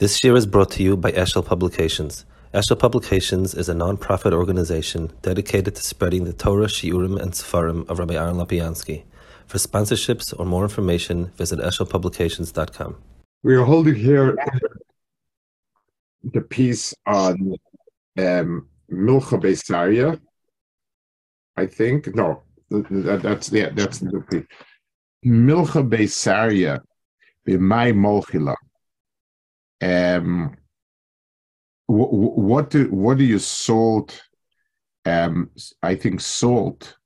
This year is brought to you by Eshel Publications. Eshel Publications is a non-profit organization dedicated to spreading the Torah, Shiurim, and Sefarim of Rabbi Aaron Lopiansky. For sponsorships or more information, visit eshelpublications.com. We are holding here the piece on um, Milcha Beisaria. I think no, that, that's yeah, that's the piece. Milcha Beisaria, my Molchila um, what do what do you salt? Um, I think salt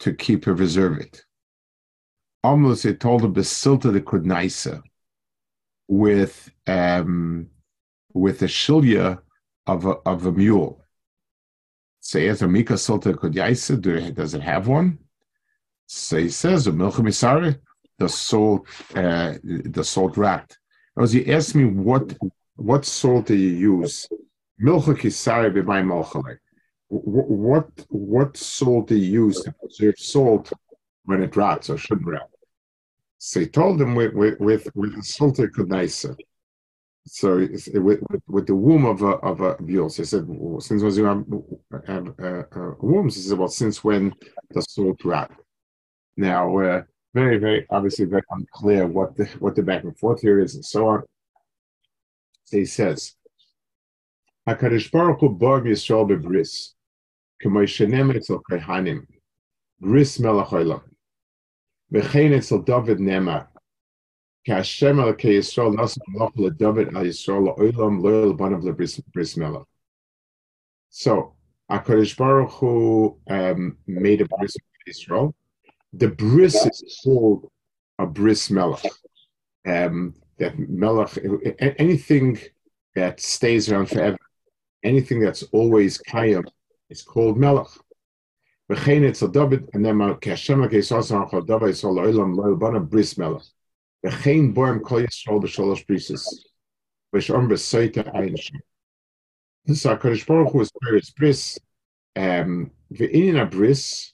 to keep or reserve it. Almost it told him the silta the kudnaisa with um, with a shilya of a of a mule. Say as a mika silta kudyaisa, does it have one? He says a milcha the salt uh, the salt rat. As you asked me what what salt do you use? Milcha kisari b'may molchalek. What what salt do you use to preserve salt when it rots or shouldn't rot? So he told them with with with, with the salt kudaisa. So with, with, with the womb of a of a mule. So he said, since was you have, have uh, uh, wombs? He said, well, since when does salt rot? Now. Uh, very, very obviously very unclear what the what the back and forth here is and so on. So he says, Hakadosh Baruch Hu bog Yisrael bebris, k'moy shenem etzel kehanim, bris melech olam. V'chein etzel David nema, k'Hashem el ke Yisrael nasu melech leDavid al Yisrael olam loyal banav lebris bris melech. So, Hakadosh Baruch Hu um, made a bris of Israel the bris is called a bris melech. Um, that melech, anything that stays around forever, anything that's always kayam, is called melech. V'chein etzel David, and then Hashem ha'keisas ha'chol David yisrael lo'olam lo'obana bris melech. V'chein boim kol yisrael b'sholosh brises. V'shom b'soita ayin shem. So HaKadosh Baruch Hu is bris, um, v'inin a bris,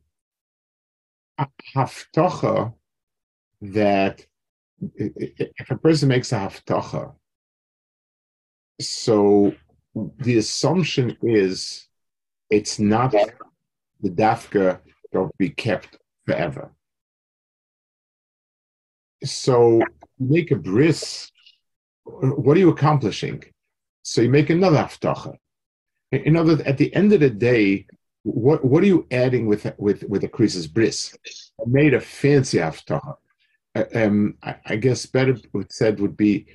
haftacha that if a person makes a haftacha, so the assumption is it's not the dafka will be kept forever. So make a bris, what are you accomplishing? So you make another haftacha. In other at the end of the day, what what are you adding with with with the Krisis bris? I made a fancy haftarah. Uh, um, I, I, guess better said would be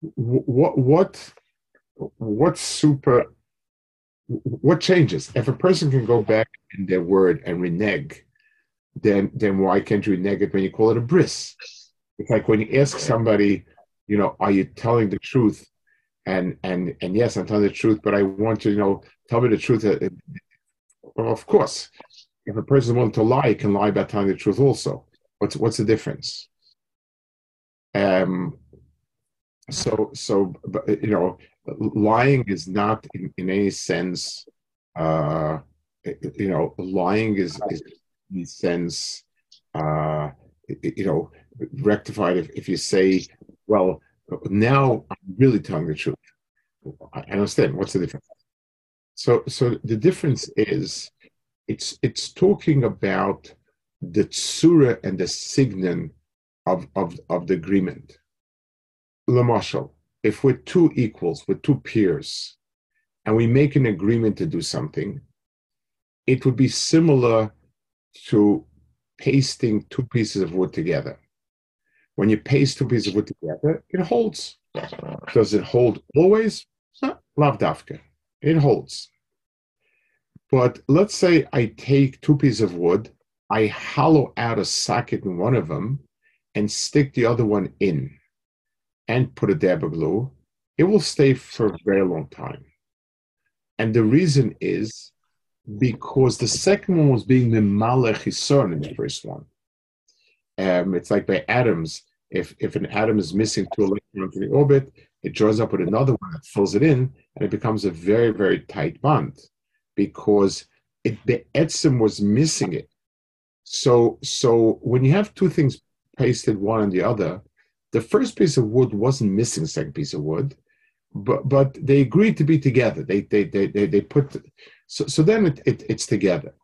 what what what super what changes if a person can go back in their word and renege then then why can't you renege it when you call it a bris it's like when you ask somebody you know are you telling the truth and and and yes i'm telling the truth but i want to you know tell me the truth uh, well, of course, if a person wants to lie, he can lie about telling the truth also. What's what's the difference? Um, so so you know, lying is not in, in any sense. Uh, you know, lying is, is in sense. Uh, you know, rectified if, if you say, well, now I'm really telling the truth. I understand. What's the difference? So, so the difference is, it's it's talking about the tsura and the signon of, of, of the agreement. Lamashal, if we're two equals, we're two peers, and we make an agreement to do something, it would be similar to pasting two pieces of wood together. When you paste two pieces of wood together, it holds. Does it hold always? No, lavdafka. It holds. But let's say I take two pieces of wood, I hollow out a socket in one of them and stick the other one in and put a dab of glue. it will stay for a very long time. And the reason is because the second one was being Mimalech Hisson in the first one. Um, it's like by atoms. If, if an atom is missing two electrons in the orbit, it draws up with another one that fills it in, and it becomes a very, very tight bond because it, the etzim was missing it. So, so when you have two things pasted one on the other, the first piece of wood wasn't missing the second piece of wood, but but they agreed to be together. They they they they, they put so so then it, it, it's together.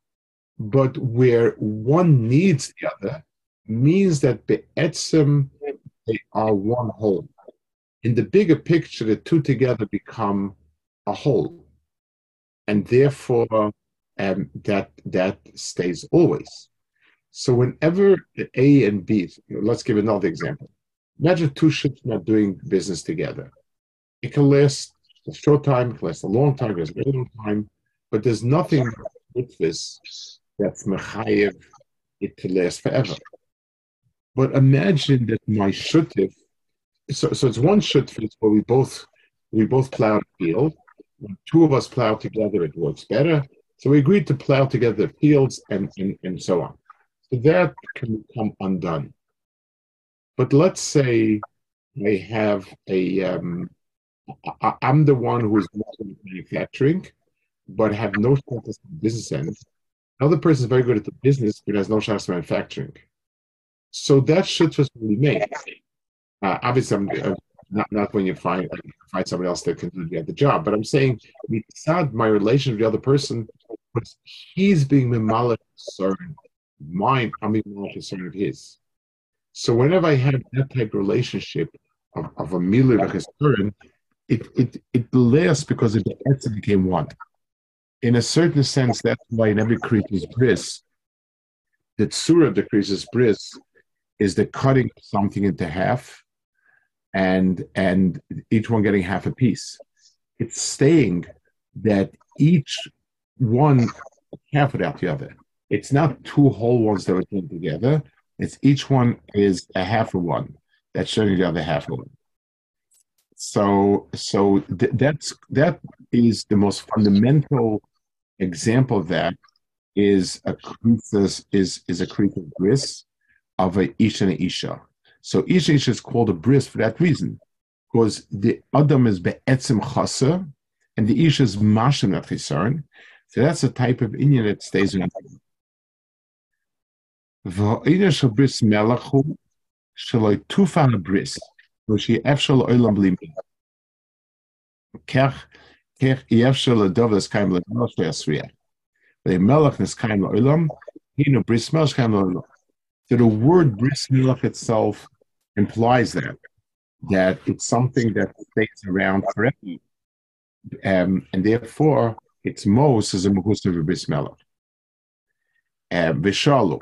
But where one needs the other means that the etzim they are one whole. In the bigger picture, the two together become a whole, and therefore um, that that stays always. So whenever A and B, let's give another example. Imagine two ships not doing business together. It can last a short time, it can last a long time, it can last a long time, but there's nothing with this that's mechayev it to last forever. But imagine that my shutif, so, so it's one shutif where we both we both plow the field. When two of us plow together, it works better. So we agreed to plow together fields and, and, and so on. So that can become undone. But let's say I have a, um, I, I'm the one who is not at manufacturing, but have no status in business end. Another person is very good at the business, but has no chance of manufacturing. So that shit was really made. Uh, obviously, I'm, uh, not not when you find uh, find somebody else that can do the job, but I'm saying mitzad my relation with the other person was he's being mimalik concerned. Mine, I'm being more concerned of his. So whenever I have that type of relationship of, of a milir v'chesaron, it it it lasts because it became one. In a certain sense, that's why in every creature's bris, the surah of the creature's bris is the cutting something into half, and and each one getting half a piece. It's saying that each one half without the other. It's not two whole ones that are joined together. It's each one is a half of one that's showing the other half of one. So, so th- that's that is the most fundamental example of that is a krisis is is a krisis bris of a isha and a isha. So isha is called a bris for that reason, because the adam is be'etzim chasa and the Ish is mashim chisaron. So that's a type of Indian that stays in. V'ha'ina shel bris tufa bris. The. So the word bris melech itself implies that that it's something that stays around forever, um, and therefore its most is a Mehusa Bris Melech. Uh, Vishalu.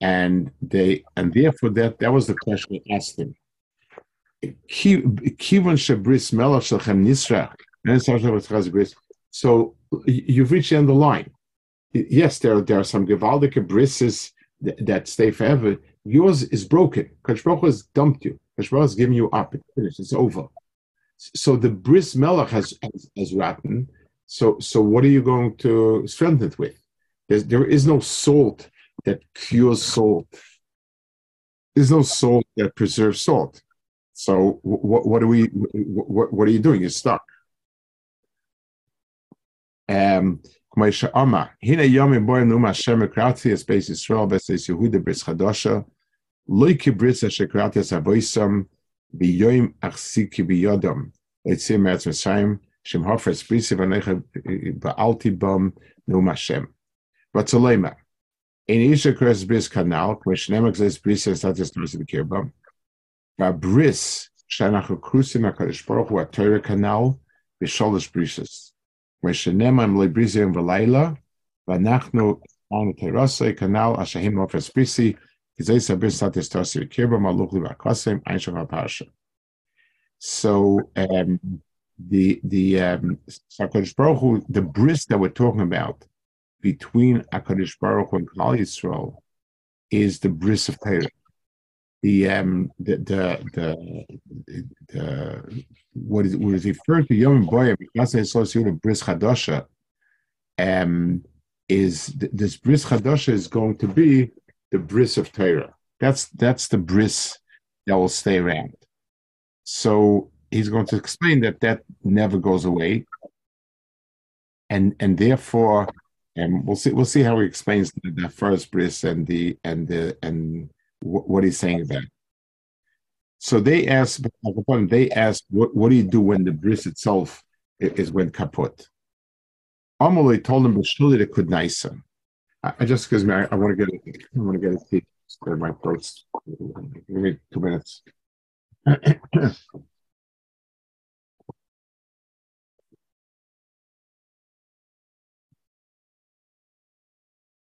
And they and therefore that that was the question I asked them. Kivon Shabris Melech Shalchem Nisrach. So you've reached the end of the line. Yes, there, there are some Gewaldige brisses that, that stay forever. Yours is broken. Kashbroch has dumped you. Kashbroch has given you up. It's finished. It's over. So the bris melech has, has, has rotten, so, so what are you going to strengthen it with? There's, there is no salt that cures salt. There's no salt that preserves salt. So what, what are we? What, what are you doing? You're stuck. Um, הנה יום בו נאום השם הקראתי את בית ישראל בסייס יהודה ברית חדשה, לא כברית אשר קראתי את אבויסם ביום אחזיקי ביודם, ליציא מארץ מצרים, Shem Hofres Brisi Vanecha Baalti Bom Num Hashem. Ratzolema. In Isha Kres Bris Kanal, Kweshnem Exes Brisi and Status Nurse the Kirba. Bris Shanach Krusim HaKadosh Baruch Hu Torah Kanal B'Sholosh Brises. Kweshnem Am Le Brisi and Valayla Vanachnu on Kanal Ashahim Status Kirba Einshach HaParsha. So, um, the the um, Baruch Hu, the bris that we're talking about between Hakadosh Baruch Hu and Klal Yisrael is the bris of Torah. the um the the the, the what is what is referred to Yom Boyim it's associated with Bris Chadasha, um, is this Bris Chadasha is going to be the Bris of Torah. That's that's the Bris that will stay around. So he's going to explain that that never goes away, and and therefore, and um, we'll see we'll see how he explains the, the first bris and the and the and what he's saying about. So they asked, they asked, what, what do you do when the bris itself is when kaput? Amalei told him, they could nicer. I, just because I, I want to get it, I want to get it to my throats. Give me two minutes.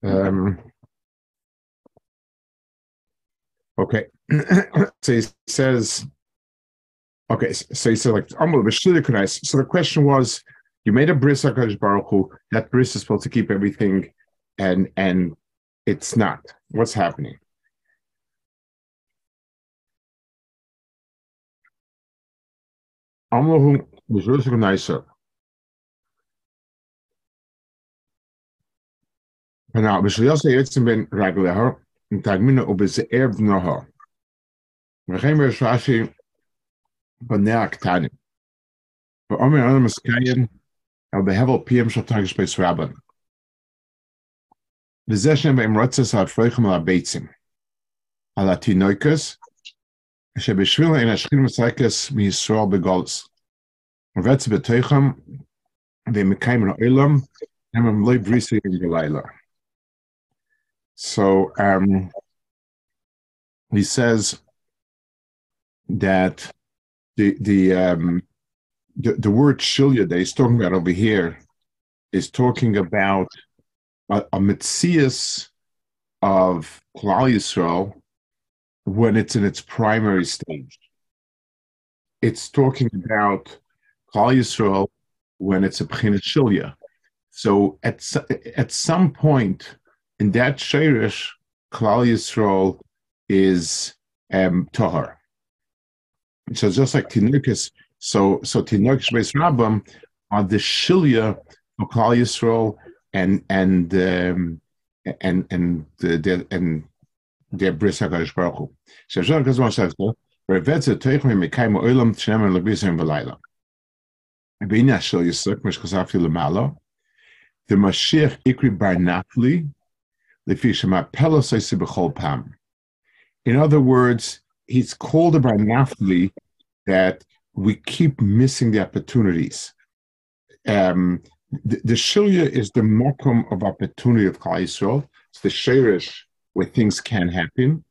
um, okay, so he says, okay, so he said like So the question was, you made a bris Hakadosh Baruch Hu. That bris is supposed to keep everything, and and it's not. What's happening? Amul Now, ben וכן יש רש"י בניה הקטנים. ואומר אנו מסקיים על בהבל פיהם של תרגש בית רבן. וזה שהם בהם רוצס ההפריכם על הביצים. על התינוקס, שבשביל אין השכין מסרקס מישראל בגולס. ורצה בתוכם, והם מקיימים העולם, הם הם לא בריסים בלילה. So um, he says that the the um, the, the word shilya that he's talking about over here is talking about a, a mitzias of Klal Yisrael when it's in its primary stage. It's talking about Klal Yisrael when it's a B'chinas Shilya. So at at some point in that Shirish, Klal Yisrael is um, Tahar. So just like Tinukis, so so Tinukis Beis Rabbam are the Shilya of Klal Yisrael and and um, and and the, the and their bris Hakadosh Baruch Hu. So John Kazman says, "Revetze teich me mekayim olam tshnemer lebisim v'layla." B'inyan shel Yisuk lemala. The Mashiach Ikri Bar Nafli in other words, it's called by Naphtali that we keep missing the opportunities. Um, the, the is the mokum of opportunity of Klal Yisrael. It's the Sherish where things can happen,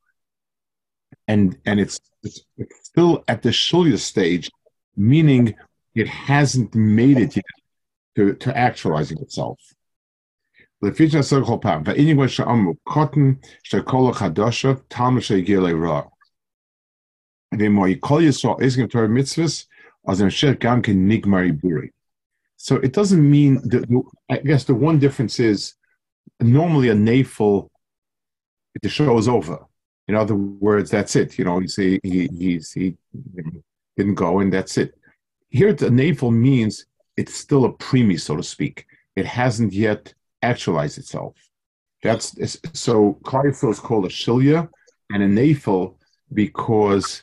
and and it's, it's, it's still at the Shilia stage, meaning it hasn't made it yet to, to actualizing itself. Cotton so it doesn't mean, that, I guess the one difference is, normally a nafel, the show is over. In other words, that's it. You know, you see, he, he's, he didn't go and that's it. Here, the nafel means it's still a preemie, so to speak. It hasn't yet actualized itself. That's so Clarifil is called a Shilya and a Nafil because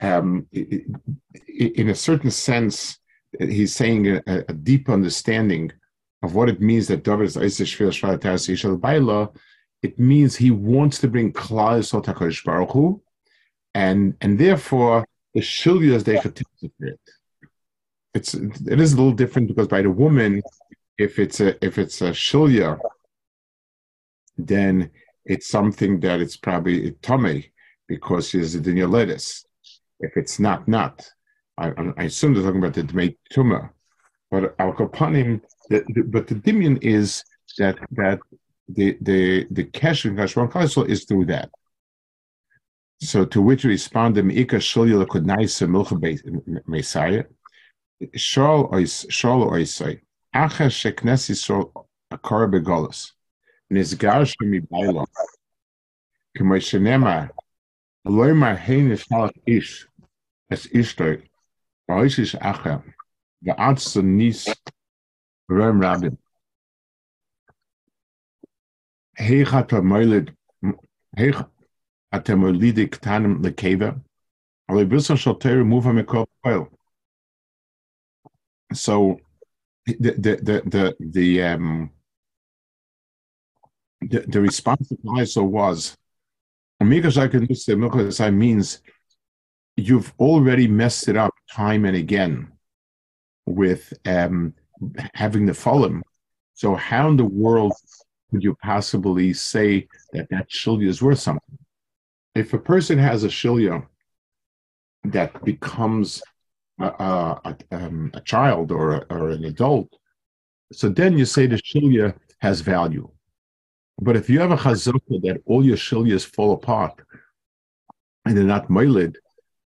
um, in a certain sense, he's saying a, a, deep understanding of what it means that David is Baila. It means he wants to bring Klal Yisrael Baruch Hu, and and therefore the Shilya is it. It's it is a little different because by the woman, if it's a if it's a Shilya then it's something that it's probably tummy because she's a lettuce. If it's not, not. I, I assume they're talking about the Dmei Tumah. But Al Kapanim, but the Dimion is that that the the the Kesher Kashron Kaisel is through that. So to which we respond, the Meika Shulya Lakodnaisa Milcha Messiah, Shal Ois Shal Oisai, Acha Sheknes Yisrael Akar Begolos, Nizgar Shemi Bailo, Kemo Shenema, Loimar Hein Yishalach Ish, Es Ishtoi, Ois Ish Acha, Va'atz Nis Rom Rabin. Heichat HaMoilid, Heichat atem olidik tanem lekeva. So the the the the the um the, the response to also was means you've already messed it up time and again with um, having the fulham. So how in the world could you possibly say that that shilya is worth something? if a person has a shilya that becomes a, a, um, a child or, a, or an adult, so then you say the shilya has value. But if you have a chazaka that all your shilyas fall apart and they're not moilid,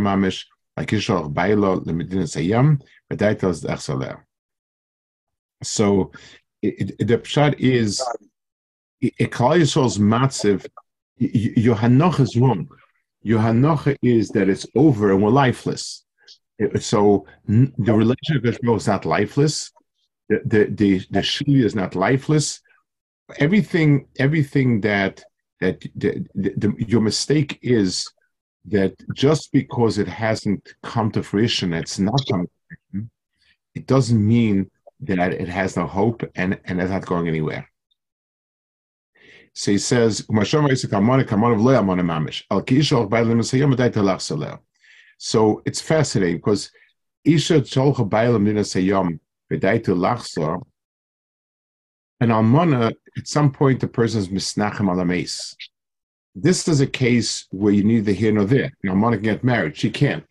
Mamish, like Bailo Sayam, So it, it, the pshat is, Ekal Yisrael's matziv, Yohanoch is wrong. Yohanoch is that it's over and we're lifeless. So the relationship with is not lifeless. The the the, the is not lifeless. Everything everything that that the, the, your mistake is that just because it hasn't come to fruition, it's not coming to fruition, it doesn't mean that it has no hope and, and it's not going anywhere. So he says, So it's fascinating because Isha And Almana, at some point, the person is misnachem alames. This is a case where you need the here nor there. And Almana can get married; she can't.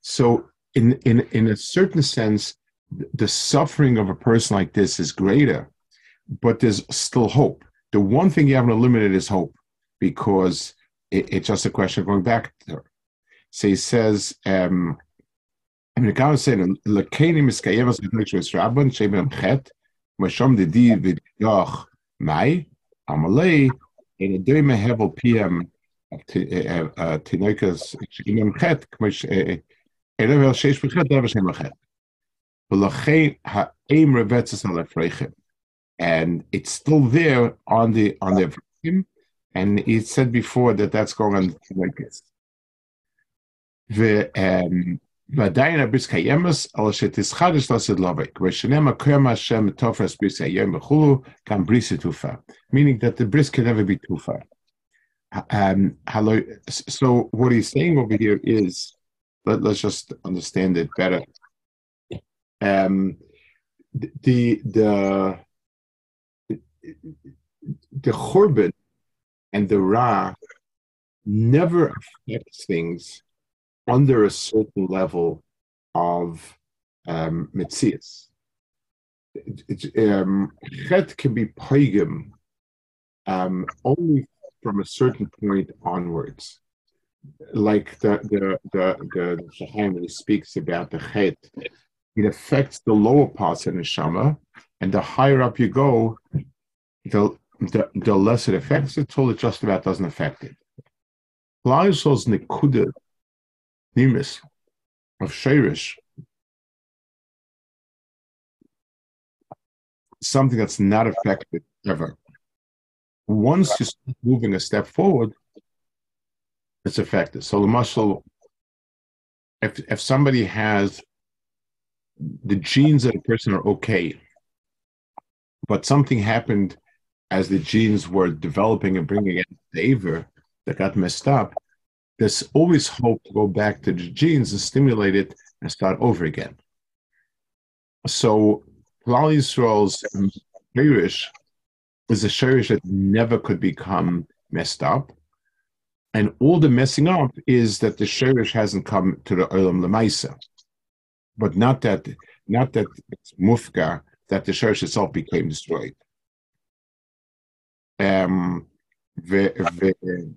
So, in in in a certain sense, the suffering of a person like this is greater, but there's still hope. The one thing you haven't eliminated is hope, because it, it's just a question of going back to her. So he says, um, I mean, the was saying, "Lekeni miskayevas rabban shevim chet mashom dedi v'yach mai amalei in a doy mehevel pm tinoikas imam chet k'mosh elevel sheish b'chet davar shem lechet v'lechein ha'eim revetzes and it's still there on the on the vacuum. And he said before that that's going on like this. ועדיין הביס קיימס, אלא שתסחדש לעשות לובק, ושנאמר קרמה השם תופס בריס היום וכולו, גם בריס תופה. Meaning that the bris can never be tufa. Um, hello, so what he's saying over here is, let, us just understand it better. Um, the the the Churban and the Ra never affects things under a certain level of um, Metzias. Um, chet can be paigim um, only from a certain point onwards. Like the the the the, the he speaks about the chet, it affects the lower parts of the neshama, and the higher up you go, the, the, the less it affects it till it just about doesn't affect it. Laisol's nikuda nimis of shirish, something that's not affected ever. Once you start moving a step forward, it's affected. So the muscle, if if somebody has the genes of a person are okay, but something happened as the genes were developing and bringing in favor that got messed up, there's always hope to go back to the genes and stimulate it and start over again. So Klal Yisrael's shirish is a shirish that never could become messed up. And all the messing up is that the shirish hasn't come to the Olam Lamaisa. But not that not that it's mufka, that the shirish itself became destroyed. Um, the, the,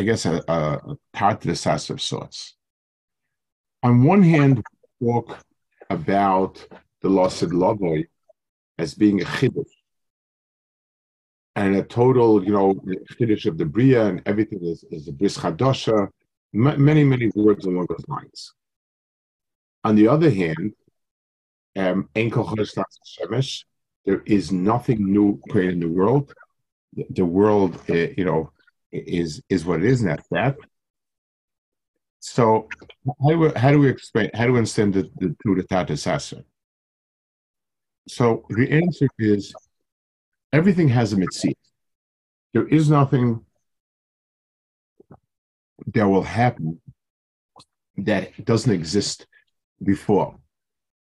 I guess, a, a part of sorts. On one hand, we talk about the Losid Lavoi as being a chiddush. And a total, you know, chiddush of the Bria and everything is, is a bris chadosha, many, many words along those lines. On the other hand, um, there is nothing new created in the world. The, the world, uh, you know, is is what it is, that. So, how do we, how do we explain? How do we understand the, the Tata Sasa? So the answer is everything has a mitzvah. There is nothing that will happen that doesn't exist before.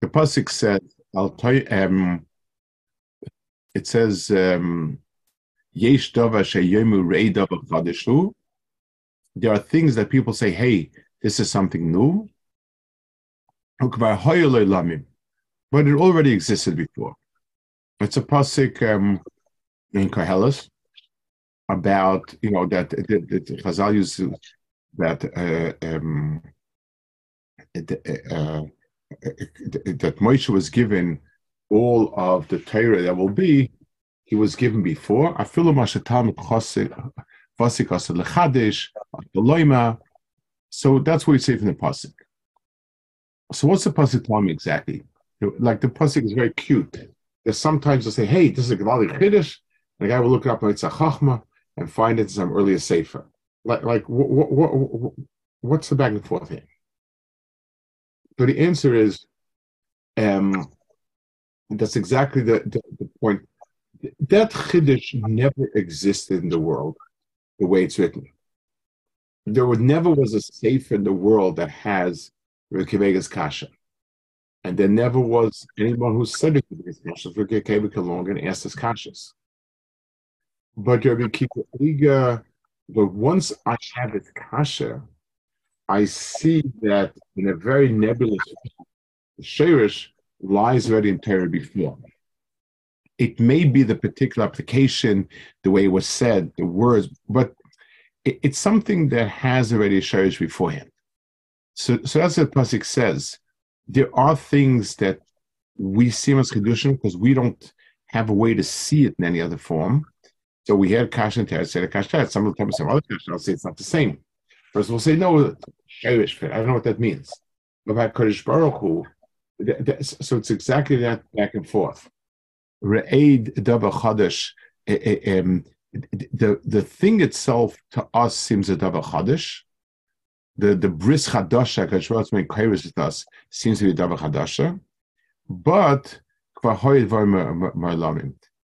The pasuk says, "I'll tell you." Um, it says, um, "Yesh There are things that people say, "Hey, this is something new." but it already existed before. It's a pasuk um, in Koheles about you know that that, that Chazal used that uh, um, uh, that Moshe was given all of the Torah that will be, he was given before. So that's what we say from the pasuk. So what's the pasuk telling me exactly? like the pasuk is very cute. There's sometimes they'll say, "Hey, this is a Gevali Chiddush," and the guy will look it up and it's a Chachma and find it in some earlier Sefer. Like, like what, what, what, what's the back and forth here? So the answer is, um, that's exactly the, the, the point. That Chiddush never existed in the world the way it's written. There never was a safe in the world that has Rekivega's Kasha. And there never was anyone who said questions would get along and ask us conscious. But Rabbi Kiva but once I have it kasha, I see that in a very nebulous Shirish lies already in Torah before. It may be the particular application, the way it was said, the words, but it, it's something that has already a Shirish beforehand. So, so that's what Pasik says there are things that we see as kedushin because we don't have a way to see it in any other form. So we had kash and teretz, said kash teretz. Some of the time, some other kash, I'll say it's not the same. First, we'll say no. I don't know what that means. About Kodesh Baruch Hu, so it's exactly that back and forth. Re'ed dava chadash. Um, the the thing itself to us seems a dava chadash, the the bris chadasha kashvas made kairos with us seems to be davar chadasha, but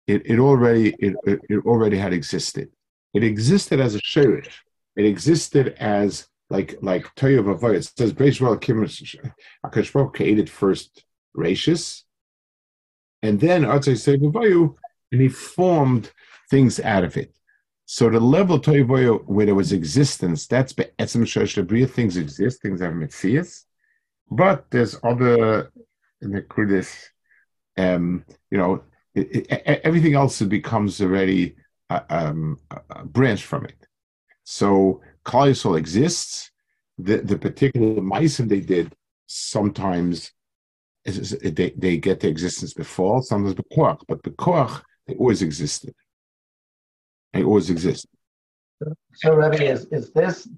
it it already it, it already had existed. It existed as a sherish. It existed as like like Vavoy. It says Beishwal Kim Akashbok created first Rashis, and then Sevabayu, and he formed things out of it. So the level Toivoyo where there was existence, that's Be'etzim Shosh things exist, things have Metzias, but there's other Nekrudis, um, you know, it, it, everything else becomes already a, um, a branch from it. So Klal exists. The, the particular Meisim they did sometimes they, they get the existence before, sometimes Bekoach, but Bekoach, they always existed. They always exist. So, Rebbe, is, is this,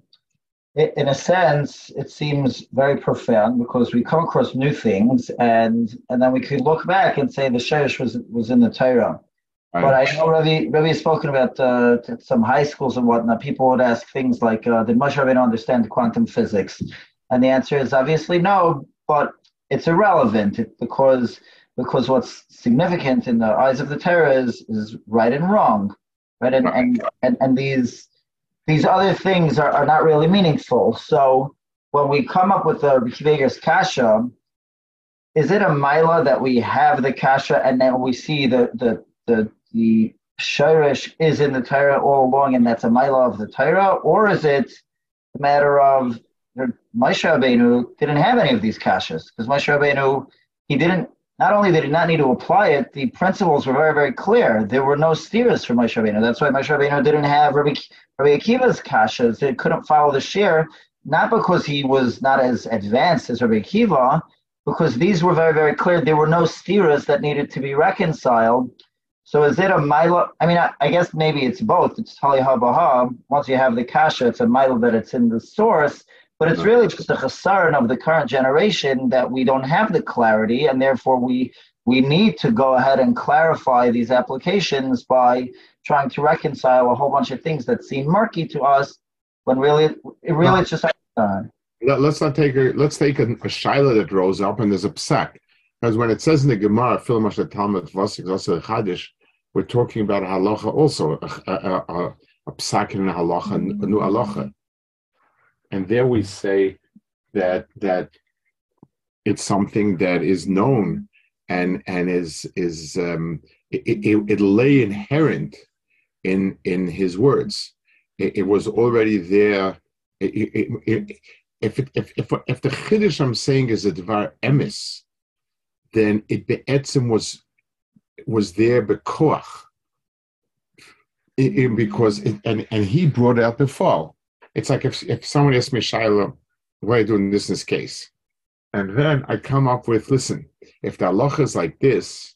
in a sense, it seems very profound because we come across new things and and then we could look back and say the Shesh was was in the Torah. Right. But I know Ravi, Ravi has spoken about uh, some high schools and whatnot. People would ask things like, uh, did Moshe Rabbeinu understand quantum physics? And the answer is obviously no, but it's irrelevant because because what's significant in the eyes of the Torah is, is right and wrong, right? And, and, and, and these these other things are, are not really meaningful. So when we come up with the Vegas kasha, is it a mila that we have the kasha and then we see the the the the shirish is in the Torah all along and that's a mila of the Torah, or is it a matter of Moshe Rabbeinu didn't have any of these kashas because Moshe Rabbeinu he didn't not only did he not need to apply it, the principles were very very clear. There were no steers for Moshe Rabbeinu. That's why Moshe Rabbeinu didn't have Rabbi, Rabbi Akiva's kashas. It couldn't follow the share, not because he was not as advanced as Rabbi Akiva, because these were very very clear. There were no steers that needed to be reconciled. So is it a milo? I mean, I, I guess maybe it's both. It's talihabaha. Once you have the kasha, it's a milo that it's in the source but it's really just a chasaran of the current generation that we don't have the clarity, and therefore we we need to go ahead and clarify these applications by trying to reconcile a whole bunch of things that seem murky to us when really it really it's just uh, let's not take a let's take a, a shaila that rose up and there's a psak because when it says in the Gemara Filmash Talmud Vasik also Chadish we're talking about a halacha also a, a, a, a psak in a halacha a new halacha and there we say that that it's something that is known and and is is um, it, it, it, lay inherent in in his words. It, it was already there. if if if if the chiddush I'm saying is a dvar emes, then it be'etzim was was there bekoach. because it, and and he brought out the fall. It's like if, if someone asks me, Shiloh, what you doing this in this case? And then I come up with, listen, if the halacha is like this,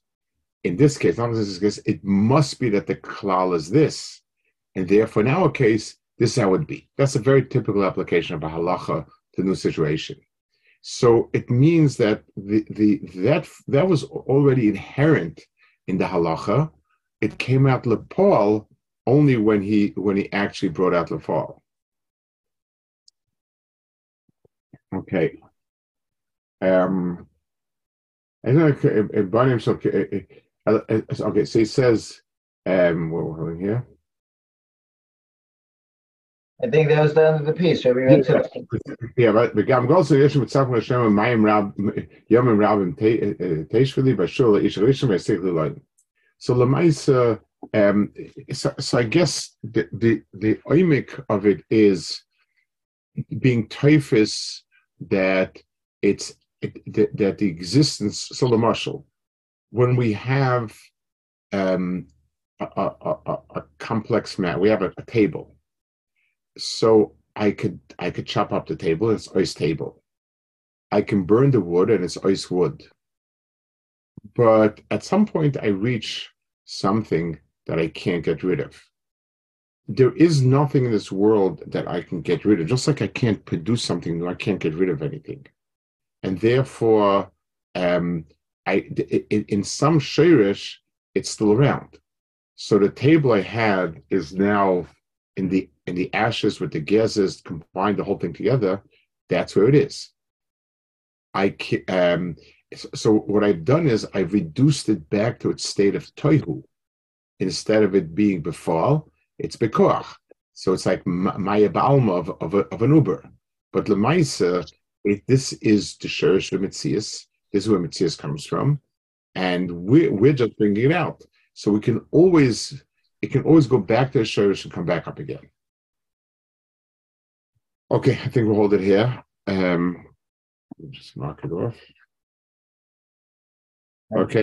in this case, not in this case, it must be that the klal is this. And therefore, in our case, this is how it would be. That's a very typical application of a halacha to new situation. So it means that the, the that that was already inherent in the halacha. It came out lepal only when he when he actually brought out lepal. Okay. Um, okay, okay, so he says, um, what we're having here. I think that was the end of the piece. Right? We went yeah, to yeah, but I'm also Yeshua with Tzachman Hashem and Mayim Rab Yom and Rab and Teishvili Bashul Ish Rishon Vesikli Loin. So Lamaisa, um, so, so I guess the the the oimik of it is being typhus that it's it, that, the existence so the marshal when we have um, a, a, a, a, complex mat we have a, table. So i could i could chop up the table it's ice table. I can burn the wood and it's ice wood. But at some point i reach something that i can't get rid of there is nothing in this world that I can get rid of. Just like I can't produce something new, I can't get rid of anything, and therefore, um, I in, in some shirish, it's still around. So the table I had is now in the in the ashes with the gases combined the whole thing together. That's where it is. I um, so what I've done is I've reduced it back to its state of toihu instead of it being befall it's bekoach. So it's like maya ba'alma of, of, of, an Uber. But lemaisa, this is the sherish mitzias, This is where Matthias comes from, and we're we're just bringing it out. So we can always it can always go back to the shirish and come back up again. Okay, I think we'll hold it here. Um, just mark it off. Okay.